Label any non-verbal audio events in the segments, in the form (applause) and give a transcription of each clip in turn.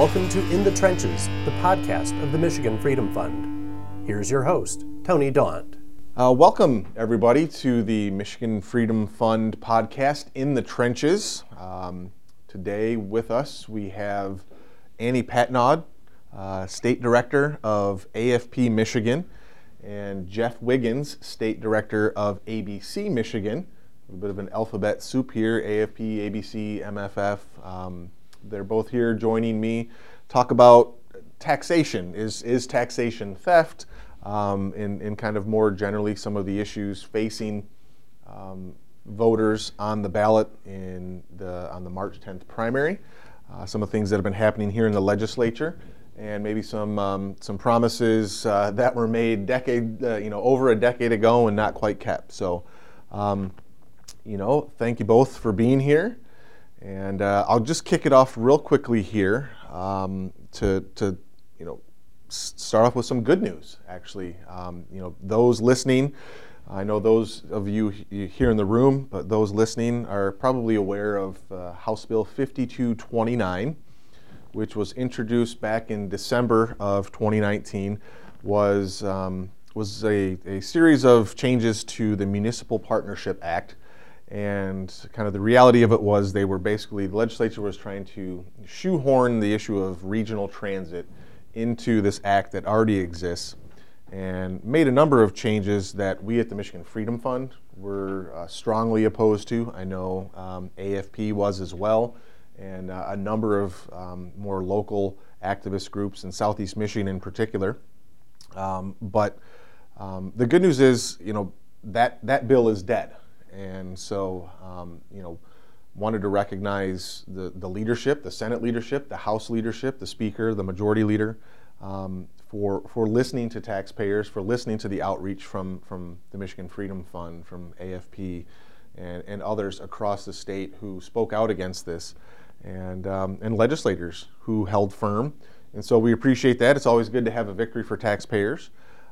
Welcome to In the Trenches, the podcast of the Michigan Freedom Fund. Here's your host, Tony Daunt. Uh, welcome, everybody, to the Michigan Freedom Fund podcast, In the Trenches. Um, today, with us, we have Annie Patnaud, uh, State Director of AFP Michigan, and Jeff Wiggins, State Director of ABC Michigan. A bit of an alphabet soup here AFP, ABC, MFF. Um, they're both here joining me. Talk about taxation. Is, is taxation theft? um, and, and kind of more generally some of the issues facing um, voters on the ballot in the, on the March 10th primary, uh, some of the things that have been happening here in the legislature, and maybe some, um, some promises uh, that were made decade, uh, you know, over a decade ago and not quite kept. So, um, you know, thank you both for being here. And uh, I'll just kick it off real quickly here um, to, to, you know, start off with some good news, actually. Um, you know, those listening, I know those of you here in the room, but those listening are probably aware of uh, House Bill 5229, which was introduced back in December of 2019, was, um, was a, a series of changes to the Municipal Partnership Act. And kind of the reality of it was they were basically, the legislature was trying to shoehorn the issue of regional transit into this act that already exists and made a number of changes that we at the Michigan Freedom Fund were uh, strongly opposed to. I know um, AFP was as well, and uh, a number of um, more local activist groups in Southeast Michigan in particular. Um, but um, the good news is, you know, that, that bill is dead. And so, um, you know, wanted to recognize the, the leadership, the Senate leadership, the House leadership, the Speaker, the Majority Leader, um, for, for listening to taxpayers, for listening to the outreach from, from the Michigan Freedom Fund, from AFP, and, and others across the state who spoke out against this, and, um, and legislators who held firm. And so we appreciate that. It's always good to have a victory for taxpayers.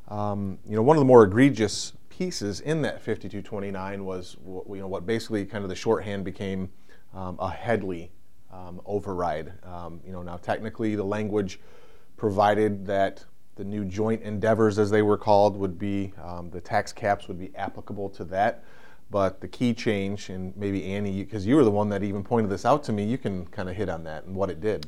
Um, you know, one of the more egregious pieces in that 5229 was you know what basically kind of the shorthand became um, a Headlee um, override. Um, you know now technically the language provided that the new joint endeavors, as they were called, would be um, the tax caps would be applicable to that. But the key change, and maybe Annie, because you were the one that even pointed this out to me, you can kind of hit on that and what it did.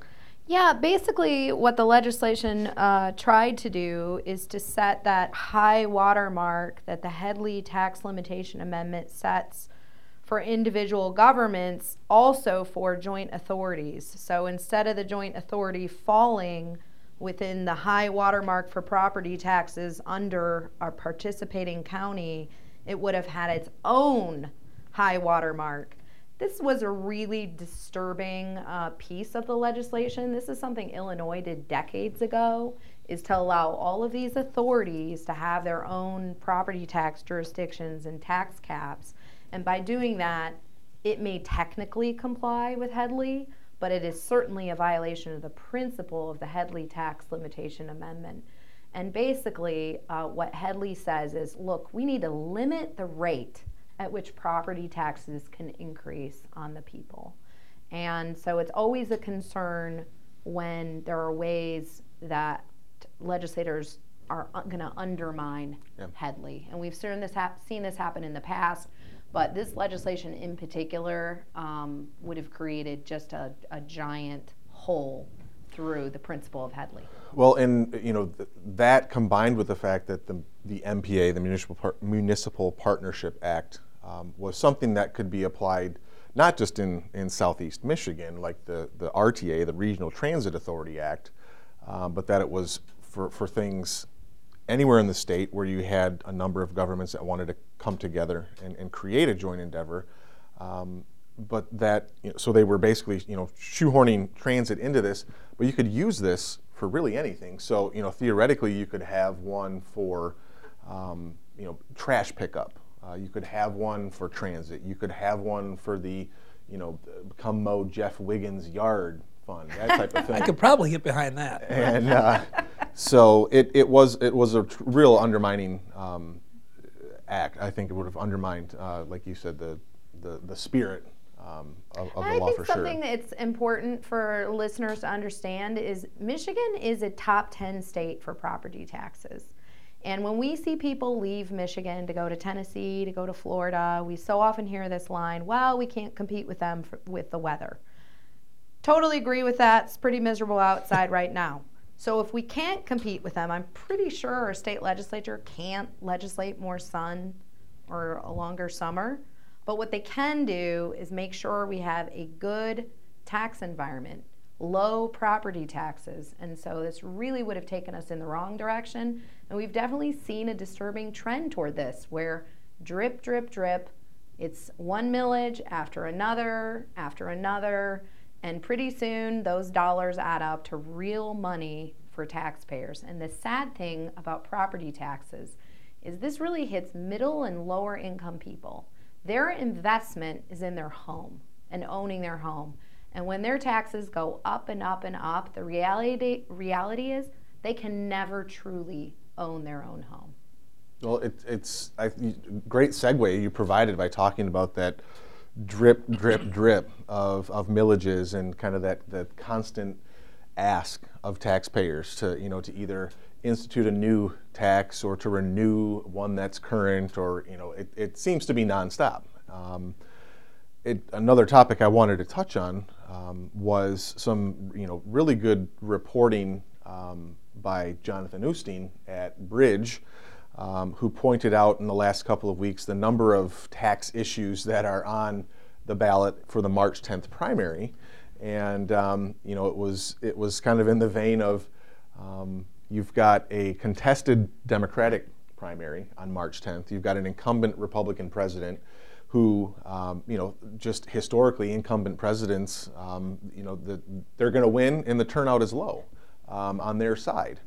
Yeah, basically, what the legislation uh, tried to do is to set that high watermark that the Headlee Tax Limitation Amendment sets for individual governments, also for joint authorities. So instead of the joint authority falling within the high watermark for property taxes under a participating county, it would have had its own high watermark this was a really disturbing uh, piece of the legislation. This is something Illinois did decades ago, is to allow all of these authorities to have their own property tax jurisdictions and tax caps. And by doing that, it may technically comply with Headlee, but it is certainly a violation of the principle of the Headlee Tax Limitation Amendment. And basically, uh, what Headlee says is look, we need to limit the rate at which property taxes can increase on the people. And so it's always a concern when there are ways that legislators are going to undermine yeah. Headlee. And we've seen this, hap- seen this happen in the past, but this legislation in particular um, would have created just a, a giant hole through the principle of Headlee. Well, and you know th- that combined with the fact that the the MPA, the Municipal Par- Municipal Partnership Act, um, was something that could be applied not just in, in southeast Michigan, like the, the RTA, the Regional Transit Authority Act, um, but that it was for, for things anywhere in the state where you had a number of governments that wanted to come together and, and create a joint endeavor. Um, but that, you know, so they were basically, you know, shoehorning transit into this, but you could use this for really anything. So, you know, theoretically, you could have one for, um, you know, trash pickup uh, you could have one for transit. You could have one for the, you know, come mow Jeff Wiggins' yard fund, that (laughs) type of thing. I could probably get behind that. And uh, so it, it was it was a real undermining um, act. I think it would have undermined, uh, like you said, the the, the spirit um, of, of I the law think for something sure. that's important for listeners to understand is Michigan is a top 10 state for property taxes. And when we see people leave Michigan to go to Tennessee, to go to Florida, we so often hear this line, well, we can't compete with them for, with the weather. Totally agree with that. It's pretty miserable outside right now. So if we can't compete with them, I'm pretty sure our state legislature can't legislate more sun or a longer summer. But what they can do is make sure we have a good tax environment, low property taxes. And so this really would have taken us in the wrong direction. And we've definitely seen a disturbing trend toward this where drip, drip, drip, it's one millage after another, after another. And pretty soon, those dollars add up to real money for taxpayers. And the sad thing about property taxes is this really hits middle and lower income people. Their investment is in their home and owning their home. And when their taxes go up and up and up, the reality, reality is they can never truly own their own home. Well, it, it's a great segue you provided by talking about that drip, drip, drip of, of millages and kind of that, that constant ask of taxpayers to, you know, to either institute a new tax or to renew one that's current or, you know, it, it seems to be nonstop. Um, it, another topic I wanted to touch on um, was some, you know, really good reporting um, by Jonathan Oosting at Bridge, um, who pointed out in the last couple of weeks the number of tax issues that are on the ballot for the March 10th primary, and um, you know, it was it was kind of in the vein of um, you've got a contested Democratic primary on March 10th. You've got an incumbent Republican president who, um, you know, just historically incumbent presidents, um, you know, the, they're going to win and the turnout is low um, on their side.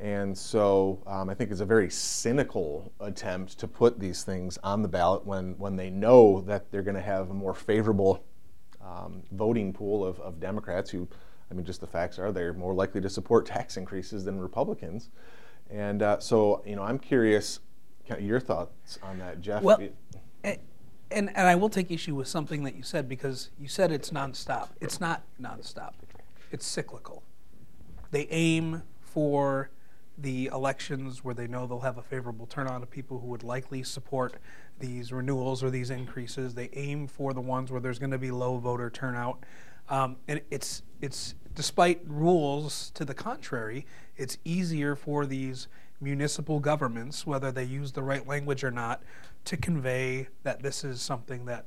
And so um, I think it's a very cynical attempt to put these things on the ballot when, when they know that they're going to have a more favorable um, voting pool of, of Democrats who, I mean, just the facts are they're more likely to support tax increases than Republicans. And uh, so, you know, I'm curious kind of your thoughts on that, Jeff. Well, and, and I will take issue with something that you said because you said it's nonstop. It's not nonstop, it's cyclical. They aim for the elections where they know they'll have a favorable turnout of people who would likely support these renewals or these increases. They aim for the ones where there's going to be low voter turnout. Um, and it's, it's, despite rules to the contrary, it's easier for these municipal governments, whether they use the right language or not, to convey that this is something that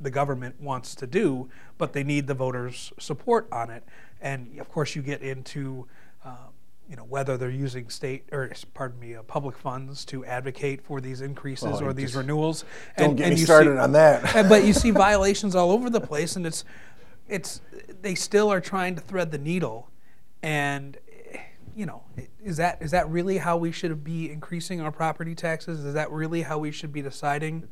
the government wants to do, but they need the voters' support on it. And of course, you get into uh, you know whether they're using state or pardon me uh, public funds to advocate for these increases or these renewals. don't get me you started on that. (laughs) and- but you see violations all over the place, and it's it's they still are trying to thread the needle, and you know is that is that really how we should be increasing our property taxes? Is that really how we should be deciding?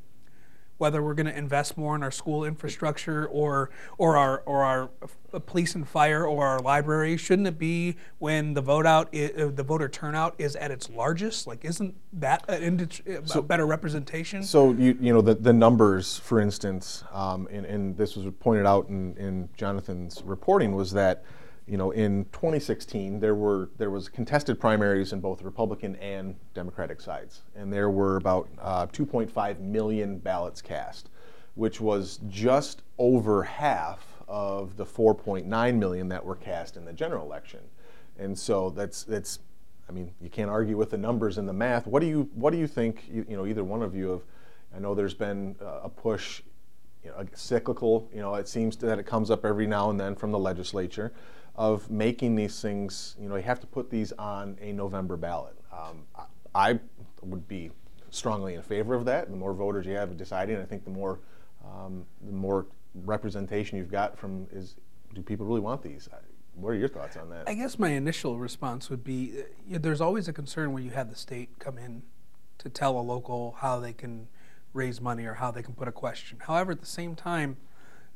Whether we're going to invest more in our school infrastructure or or our or our uh, police and fire or our library shouldn't it be when the vote out i- uh, the voter turnout is at its largest? Like isn't that a better representation? So you you know the, the numbers, for instance, um, and, and this was pointed out in, in Jonathan's reporting was that you know in 2016 there were there was contested primaries in both Republican and Democratic sides, and there were about uh, 2.5 million ballots cast, which was just over half of the 4.9 million that were cast in the general election, and so that's that's I mean, you can't argue with the numbers and the math. What do you What do you think? You, you know, either one of you have. I know there's been uh, a push, you know, cyclical. You know, it seems that it comes up every now and then from the legislature, of making these things. You know, you have to put these on a November ballot. Um, I, I would be strongly in favor of that. The more voters you have deciding, I think the more um, the more representation you've got from is do people really want these? What are your thoughts on that? I guess my initial response would be uh, you know, there's always a concern when you have the state come in to tell a local how they can raise money or how they can put a question. However, at the same time,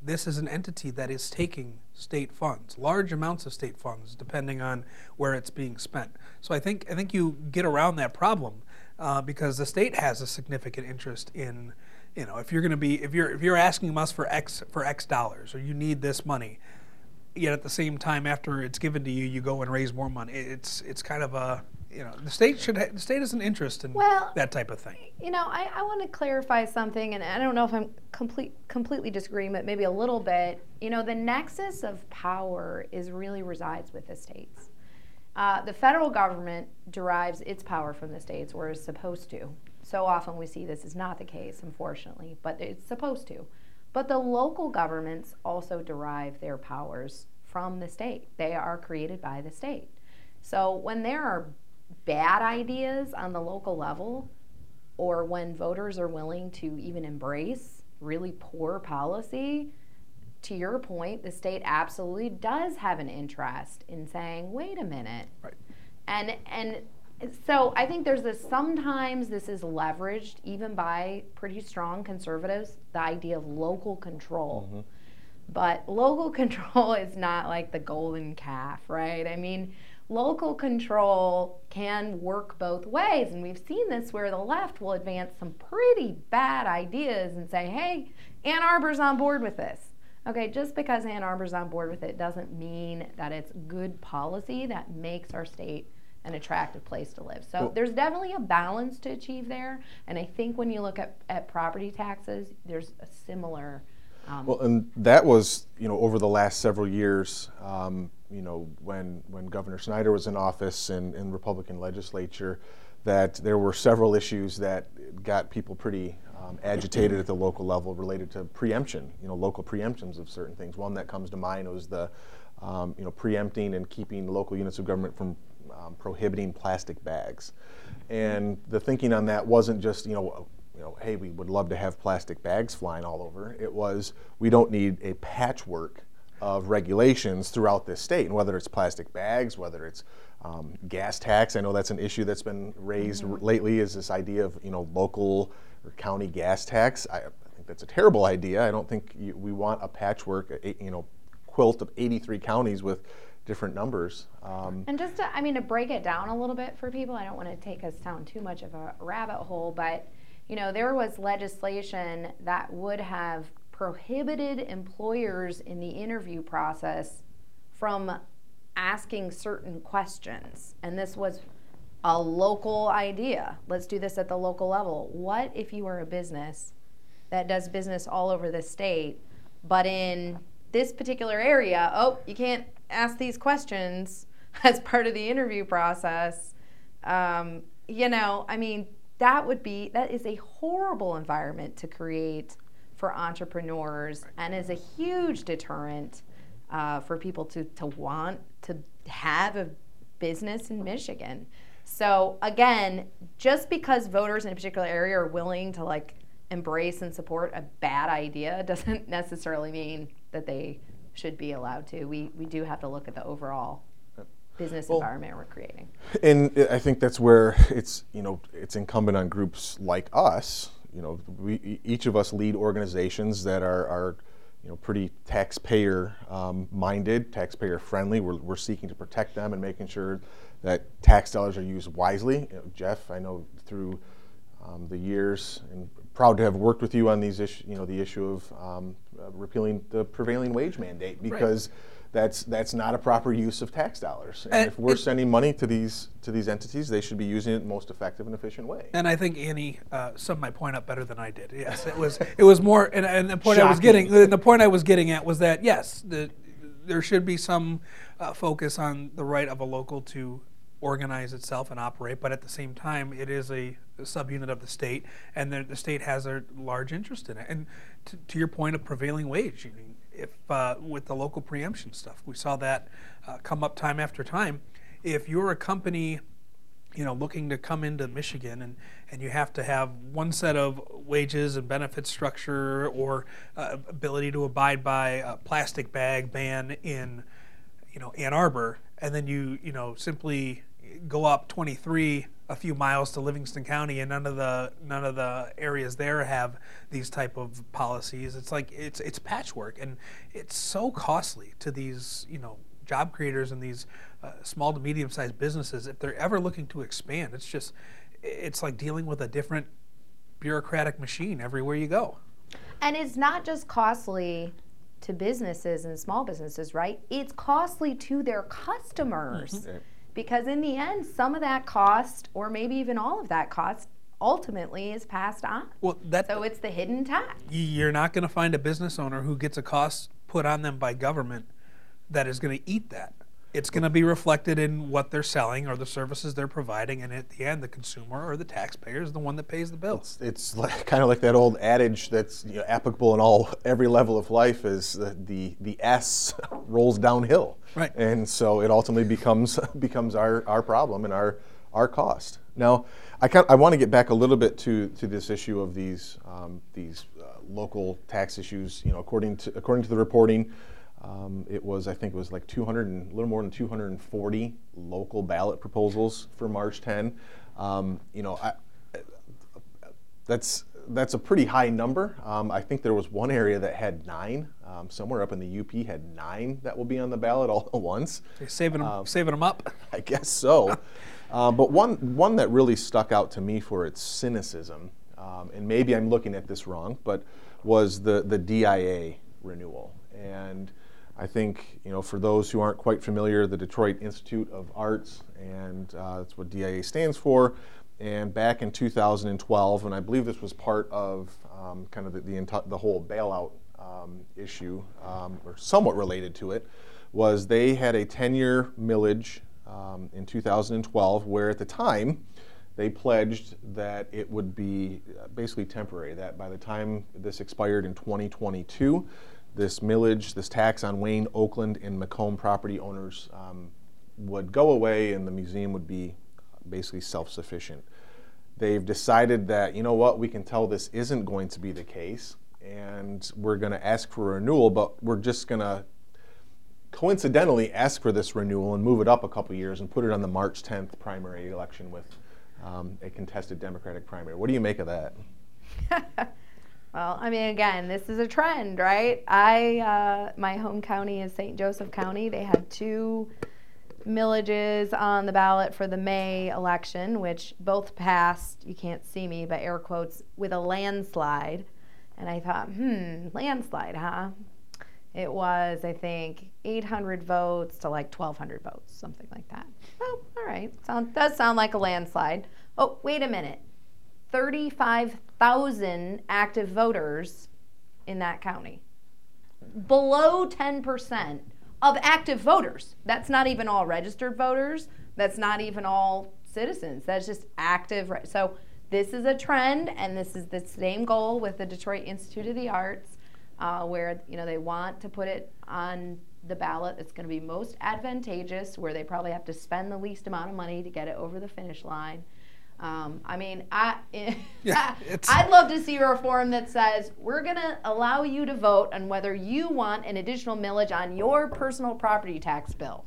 this is an entity that is taking state funds, large amounts of state funds, depending on where it's being spent. So I think I think you get around that problem uh, because the state has a significant interest in You know, if you're going to be if you're if you're asking us for X for X dollars or you need this money, yet at the same time after it's given to you, you go and raise more money. It's it's kind of a you know the state should ha- the state has an interest in Well, that type of thing. You know, I, I want to clarify something, and I don't know if I'm complete, completely disagreeing, but maybe a little bit. You know, the nexus of power is really resides with the states. Uh, the federal government derives its power from the states, or is supposed to. So often we see this is not the case, unfortunately, but it's supposed to. But the local governments also derive their powers from the state. They are created by the state. So when there are bad ideas on the local level, or when voters are willing to even embrace really poor policy, to your point, the state absolutely does have an interest in saying, wait a minute. Right. And and so I think there's this sometimes this is leveraged even by pretty strong conservatives, the idea of local control. Mm-hmm. But local (laughs) control is not like the golden calf, right? I mean, local control can work both ways. And we've seen this where the left will advance some pretty bad ideas and say, hey, Ann Arbor's on board with this. Okay, just because Ann Arbor's on board with it doesn't mean that it's good policy that makes our state an attractive place to live. So there's definitely a balance to achieve there. And I think when you look at, at property taxes, there's a similar. Um, Well, and that was, you know, over the last several years, um, you know, when, when Governor Snyder was in office and, and Republican legislature, that there were several issues that got people pretty um, agitated at the local level related to preemption, you know, local preemptions of certain things. One that comes to mind was the, um, you know, preempting and keeping local units of government from um, prohibiting plastic bags. And the thinking on that wasn't just, you know, you know, hey, we would love to have plastic bags flying all over. It was, we don't need a patchwork of regulations throughout this state, and whether it's plastic bags, whether it's um, gas tax. I know that's an issue that's been raised r- lately. Is this idea of you know local or county gas tax? I, I think that's a terrible idea. I don't think you, we want a patchwork, a, you know, quilt of 83 counties with different numbers. Um, And just to, I mean, to break it down a little bit for people, I don't want to take us down too much of a rabbit hole, but you know, there was legislation that would have prohibited employers in the interview process from asking certain questions. And this was a local idea. Let's do this at the local level. What if you are a business that does business all over the state, but in this particular area, oh, you can't ask these questions (laughs) as part of the interview process? Um, you know, I mean, that would be that is a horrible environment to create for entrepreneurs and is a huge deterrent uh, for people to, to want to have a business in Michigan. So again, just because voters in a particular area are willing to like embrace and support a bad idea (laughs) doesn't necessarily mean that they should be allowed to. We we do have to look at the overall business Well- environment we're creating. And I think that's where it's you know it's incumbent on groups like us. You know, we each of us lead organizations that are, are you know pretty taxpayer um, minded, taxpayer friendly. We're, we're seeking to protect them and making sure that tax dollars are used wisely. You know, Jeff, I know through um, the years, and proud to have worked with you on these issues. You know, the issue of um, uh, repealing the prevailing wage mandate because that's that's not a proper use of tax dollars. And And if we're it- sending money to these to these entities, they should be using it in the most effective and efficient way. And I think Annie uh, summed my point up better than I did. Yes, it was it was more, and, and the point I was getting, the point I was getting at was that yes, the, there should be some uh, focus on the right of a local to organize itself and operate, but at the same time, it is a subunit of the state, and the, the state has a large interest in it. And to, to your point of prevailing wage, mean, if uh, with the local preemption stuff, we saw that uh, come up time after time. If you're a company you know, looking to come into Michigan and, and you have to have one set of wages and benefit structure or uh, ability to abide by a plastic bag ban in, you know, Ann Arbor, and then you, you know, simply go up 23 a few miles to Livingston County and none of the none of the areas there have these type of policies. It's like it's it's patchwork and it's so costly to these, you know, job creators and these uh, small to medium sized businesses if they're ever looking to expand it's just it's like dealing with a different bureaucratic machine everywhere you go. And it's not just costly to businesses and small businesses, right? It's costly to their customers. Right. Because in the end, some of that cost, or maybe even all of that cost, ultimately is passed on. Well, that So it's the hidden tax. you're not going to find a business owner who gets a cost put on them by government that is going to eat that. It's going to be reflected in what they're selling or the services they're providing, and at the end, the consumer or the taxpayer is the one that pays the bills. It's (laughs) like, kind of like that old adage that's you know, applicable in all every level of life is the, the, the S (laughs) rolls downhill. Right. And so it ultimately becomes (laughs) becomes our, our problem and our our cost. Now, I kind I want to get back a little bit to, to this issue of these um, these uh, local tax issues. You know, according to according to the reporting, um, it was I think it was like 200 and a little more than 240 local ballot proposals for March 10. Um, you know, I, that's that's a pretty high number. Um, I think there was one area that had nine. Um, somewhere up in the UP had nine that will be on the ballot all at once. They're saving them, saving them up. (laughs) I guess so. uh, but one one that really stuck out to me for its cynicism, um, and maybe I'm looking at this wrong, but was the the DIA renewal. And I think you know for those who aren't quite familiar, the Detroit Institute of Arts, and uh, that's what DIA stands for. And back in 2012, and I believe this was part of um, kind of the the, the whole bailout um, issue, um, or somewhat related to it, was they had a 10-year millage um, in 2012, where at the time they pledged that it would be uh, basically temporary. That by the time this expired in 2022, this millage, this tax on Wayne, Oakland, and Macomb property owners um, would go away, and the museum would be basically self-sufficient. They've decided that you know what, we can tell this isn't going to be the case, and we're going to ask for a renewal, but we're just going to coincidentally ask for this renewal and move it up a couple years and put it on the March 10th primary election with um, a contested Democratic primary. What do you make of that? (laughs) Well, I mean, again, this is a trend, right? I, uh, my home county is St. Joseph County. They had two millages on the ballot for the May election, which both passed, you can't see me, but air quotes, with a landslide. And I thought, hmm, landslide, huh? It was, I think, 800 votes to like 1,200 votes, something like that. Oh, all right. Sound, does sound like a landslide. Oh, wait a minute. 35,000 active voters in that county. Below 10% of active voters. That's not even all registered voters. That's not even all citizens. That's just active. re- So this is a trend, and this is the same goal with the Detroit Institute of the Arts, uh, where you know they want to put it on the ballot. It's going to be most advantageous, where they probably have to spend the least amount of money to get it over the finish line. Um, I mean, I (laughs) Yeah, (laughs) it's- I'd love to see a reform that says we're going to allow you to vote on whether you want an additional millage on your personal property tax bill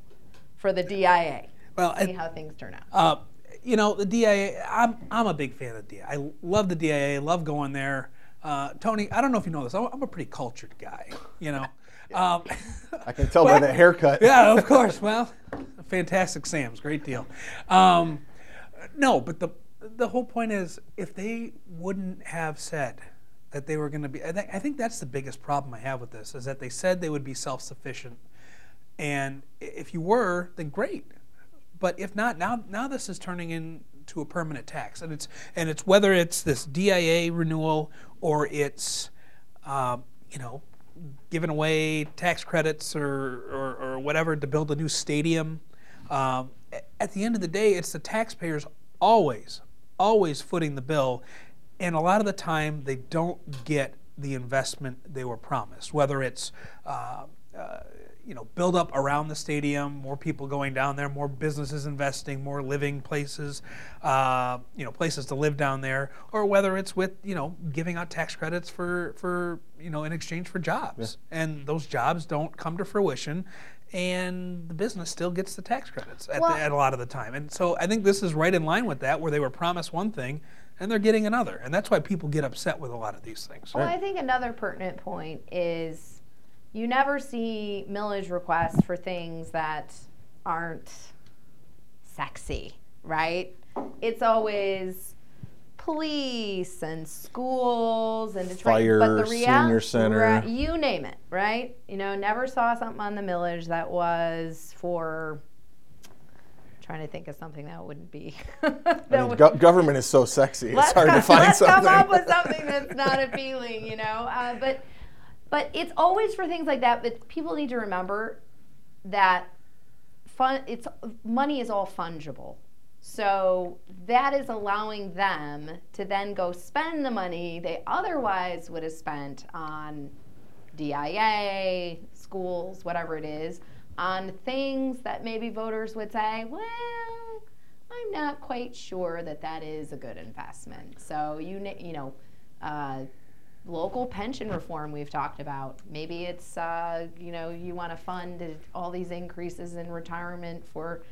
for the DIA. Well, See I- how things turn out. Uh, you know, the DIA, I'm, I'm a big fan of the DIA. I love the DIA, love going there. Uh, Tony, I don't know if you know this, I'm, I'm a pretty cultured guy, you know. (laughs) Um, I can tell by that haircut. yeah, of course. Well, Fantastic Sams, great deal. Um, no, but the the whole point is, if they wouldn't have said that they were going to be, I think, I think that's the biggest problem I have with this is that they said they would be self-sufficient, and if you were, then great. But if not, now now this is turning into a permanent tax, and it's and it's whether it's this DIA renewal or it's uh, you know giving away tax credits or, or, or whatever to build a new stadium. Um, at the end of the day, it's the taxpayers always, always footing the bill, and a lot of the time they don't get the investment they were promised. Whether it's uh, uh, you know build up around the stadium, more people going down there, more businesses investing, more living places, uh, you know places to live down there, or whether it's with you know giving out tax credits for for you know in exchange for jobs, and those jobs don't come to fruition. And the business still gets the tax credits at, Well- the, at a lot of the time. And so I think this is right in line with that, where they were promised one thing and they're getting another. And that's why people get upset with a lot of these things. Well, I think another pertinent point is you never see millage requests for things that aren't sexy, right? It's always police and schools and Fire, but the real- senior center. you name it, right? You know, never saw something on the millage that was for. Trying to think of something that wouldn't be. (laughs) that I mean, would- go- government is so sexy. It's let's hard to find let's something. come up with something (laughs) that's not appealing, you know. Uh, but but it's always for things like that. But people need to remember that fun. It's money is all fungible. So that is allowing them to then go spend the money they otherwise would have spent on DIA, schools, whatever it is, on things that maybe voters would say, well, I'm not quite sure that that is a good investment. So you you know, uh, local pension reform we've talked about. Maybe it's uh, you know you want to fund all these increases in retirement for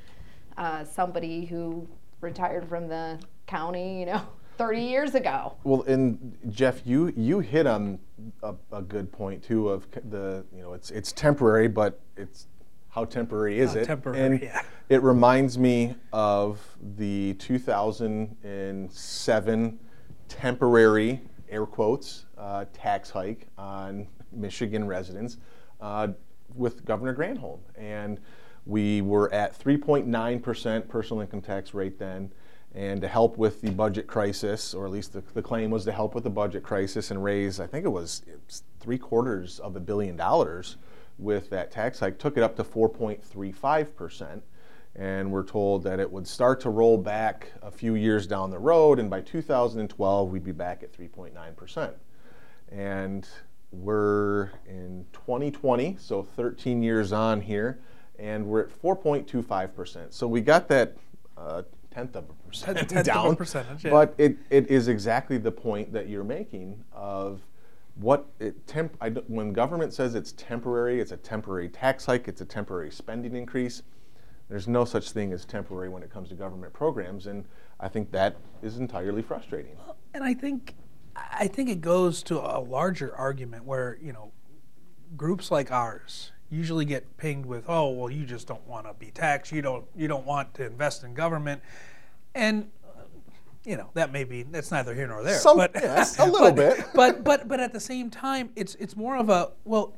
uh, somebody who retired from the county, you know, (laughs) 30 years ago. Well, and Jeff, you you hit on a, a good point too of the you know it's it's temporary, but it's how temporary is How it? temporary, and yeah. it reminds me of the 2007 temporary air quotes uh, tax hike on Michigan residents uh, with Governor Granholm, and we were at 3.9% personal income tax rate then. And to help with the budget crisis, or at least the, the claim was to help with the budget crisis and raise, I think it was, it was three quarters of a billion dollars with that tax hike, took it up to 4.35%. And we're told that it would start to roll back a few years down the road, and by 2012, we'd be back at 3.9%. And we're in 2020, so 13 years on here, and we're at 4.25%. So we got that uh, tenth of a percent (laughs) Tenth of a down, percentage, yeah. but it, it is exactly the point that you're making of what it temp. I when government says it's temporary, it's a temporary tax hike, it's a temporary spending increase. There's no such thing as temporary when it comes to government programs, and I think that is entirely frustrating. And I think I think it goes to a larger argument where you know groups like ours usually get pinged with, "Oh, well, you just don't want to be taxed. You don't you don't want to invest in government," and uh, you know that may be that's neither here nor there. Some- but yes, a (laughs) little but- bit. But but but at the same time, it's it's more of a well.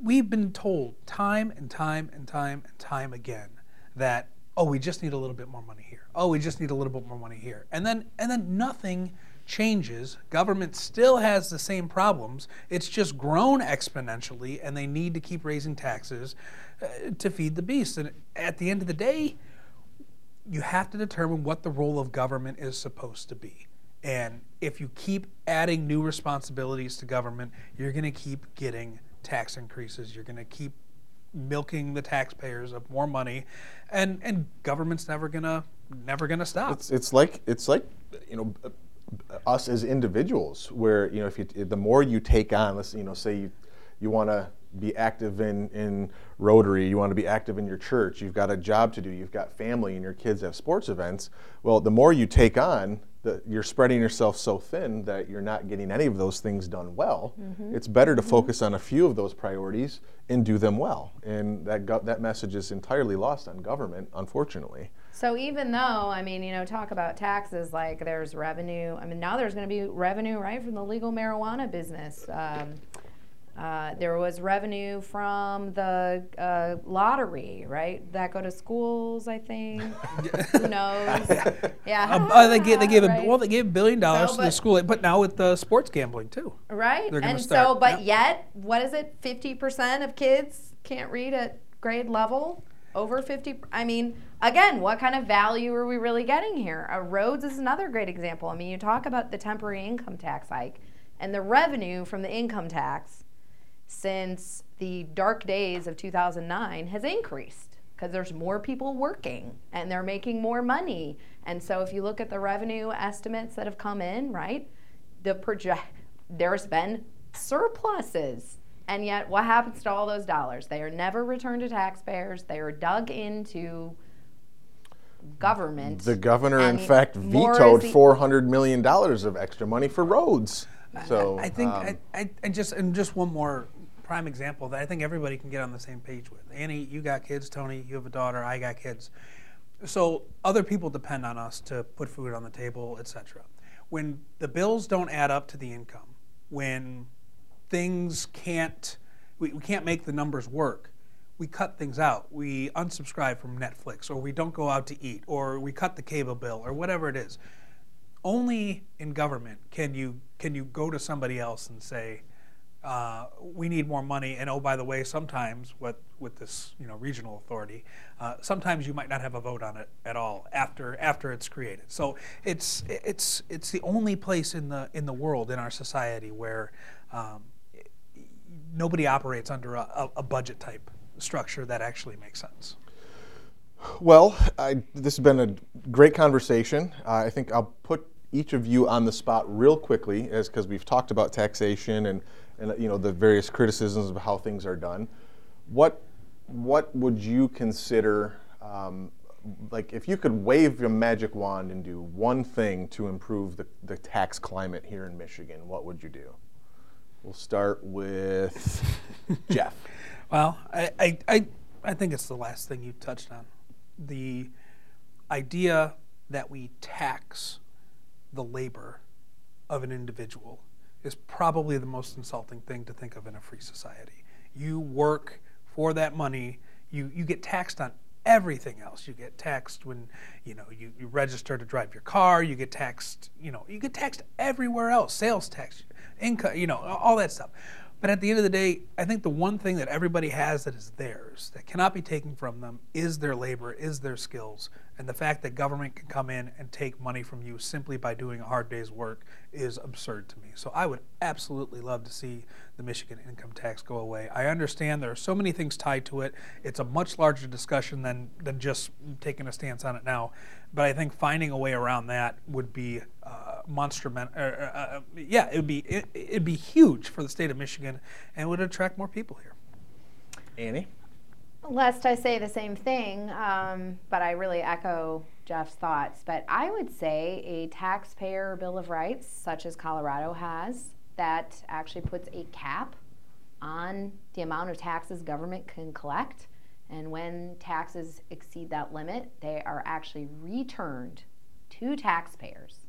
We've been told time and time and time and time again that oh we just need a little bit more money here. Oh we just need a little bit more money here. And then and then nothing changes. Government still has the same problems. It's just grown exponentially and they need to keep raising taxes uh, to feed the beast. And at the end of the day, you have to determine what the role of government is supposed to be. And if you keep adding new responsibilities to government, you're going to keep getting tax increases. You're going to keep milking the taxpayers of more money, and and government's never gonna never gonna stop. It's, it's like it's like you know us as individuals where you know if you the more you take on let's you know say you you want to be active in in Rotary you want to be active in your church you've got a job to do you've got family and your kids have sports events well the more you take on the, you're spreading yourself so thin that you're not getting any of those things done well. Mm-hmm. It's better to mm-hmm. focus on a few of those priorities and do them well. And that go, that message is entirely lost on government unfortunately So even though, I mean, you know, talk about taxes, like there's revenue. I mean, now there's going to be revenue, right, from the legal marijuana business. Um, uh, there was revenue from the uh, lottery, right? That go to schools, I think. Who (laughs) knows? Yeah. Uh, uh, they gave they gave a well they gave a billion dollars So, to the school, but now with the sports gambling too. Right. They're and start, so, but yep. yet, what is it? 50% of kids can't read at grade level? Over 50? I mean, again, what kind of value are we really getting here? Uh, roads is another great example. I mean, you talk about the temporary income tax hike and the revenue from the income tax since the dark days of 2009 has increased because there's more people working and they're making more money. And so if you look at the revenue estimates that have come in, right? The project there's been surpluses. And yet what happens to all those dollars? They are never returned to taxpayers. They are dug into government. The governor, in fact, vetoed four hundred million dollars of extra money for roads. So I think um, I, I, I just and just one more prime example that I think everybody can get on the same page with. Annie, you got kids. Tony, you have a daughter. I got kids. So other people depend on us to put food on the table, etc. when the bills don't add up to the income, when things can't, we, we can't make the numbers work, we cut things out. We unsubscribe from Netflix, or we don't go out to eat, or we cut the cable bill, or whatever it is. Only in government can you can you go to somebody else and say, uh, we need more money. And oh, by the way, sometimes with with this you know regional authority, uh, sometimes you might not have a vote on it at all after after it's created. So it's it's it's the only place in the in the world in our society where um, nobody operates under a, a budget type structure that actually makes sense. Well, I, this has been a great conversation. Uh, I think I'll put each of you on the spot real quickly, as because we've talked about taxation and and you know the various criticisms of how things are done. What what would you consider um, like if you could wave your magic wand and do one thing to improve the, the tax climate here in Michigan, what would you do? We'll start with (laughs) Jeff. Well, I, I, I, I think it's the last thing you touched on. The idea that we tax the labor of an individual is probably the most insulting thing to think of in a free society. You work for that money, you, you get taxed on everything else. You get taxed when you know you, you register to drive your car, you get taxed, you know, you get taxed everywhere else, sales tax, income, you know, all that stuff. But at the end of the day, I think the one thing that everybody has that is theirs, that cannot be taken from them, is their labor, is their skills. And the fact that government can come in and take money from you simply by doing a hard day's work is absurd to me. So I would absolutely love to see the Michigan income tax go away. I understand there are so many things tied to it. It's a much larger discussion than, than just taking a stance on it now. But I think finding a way around that would be uh, monster. uh, uh, yeah, it would be it, it'd be huge for the state of Michigan, and would attract more people here. Annie. Lest I say the same thing, um, but I really echo Jeff's thoughts. But I would say a taxpayer bill of rights, such as Colorado has, that actually puts a cap on the amount of taxes government can collect and when taxes exceed that limit, they are actually returned to taxpayers.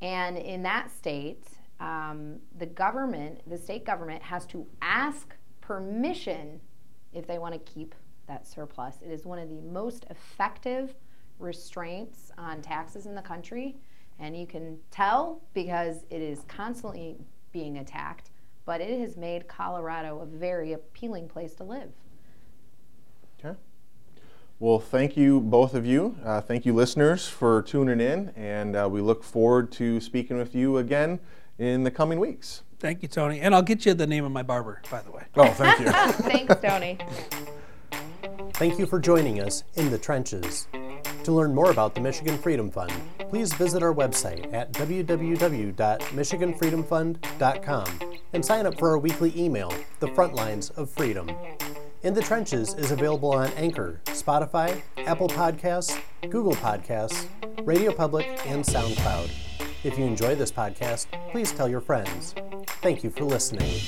And in that state, um, the government, the state government, has to ask permission if they want to keep that surplus. It is one of the most effective restraints on taxes in the country. And you can tell because it is constantly being attacked, but it has made Colorado a very appealing place to live. Okay. Well, thank you, both of you. Uh, thank you, listeners, for tuning in, and uh, we look forward to speaking with you again in the coming weeks. Thank you, Tony. And I'll get you the name of my barber, by the way. Oh, thank you. (laughs) (laughs) Thanks, Tony. Thank you for joining us in the trenches. To learn more about the Michigan Freedom Fund, please visit our website at www.michiganfreedomfund.com and sign up for our weekly email, The Front Lines of Freedom. In the Trenches is available on Anchor, Spotify, Apple Podcasts, Google Podcasts, Radio Public, and SoundCloud. If you enjoy this podcast, please tell your friends. Thank you for listening.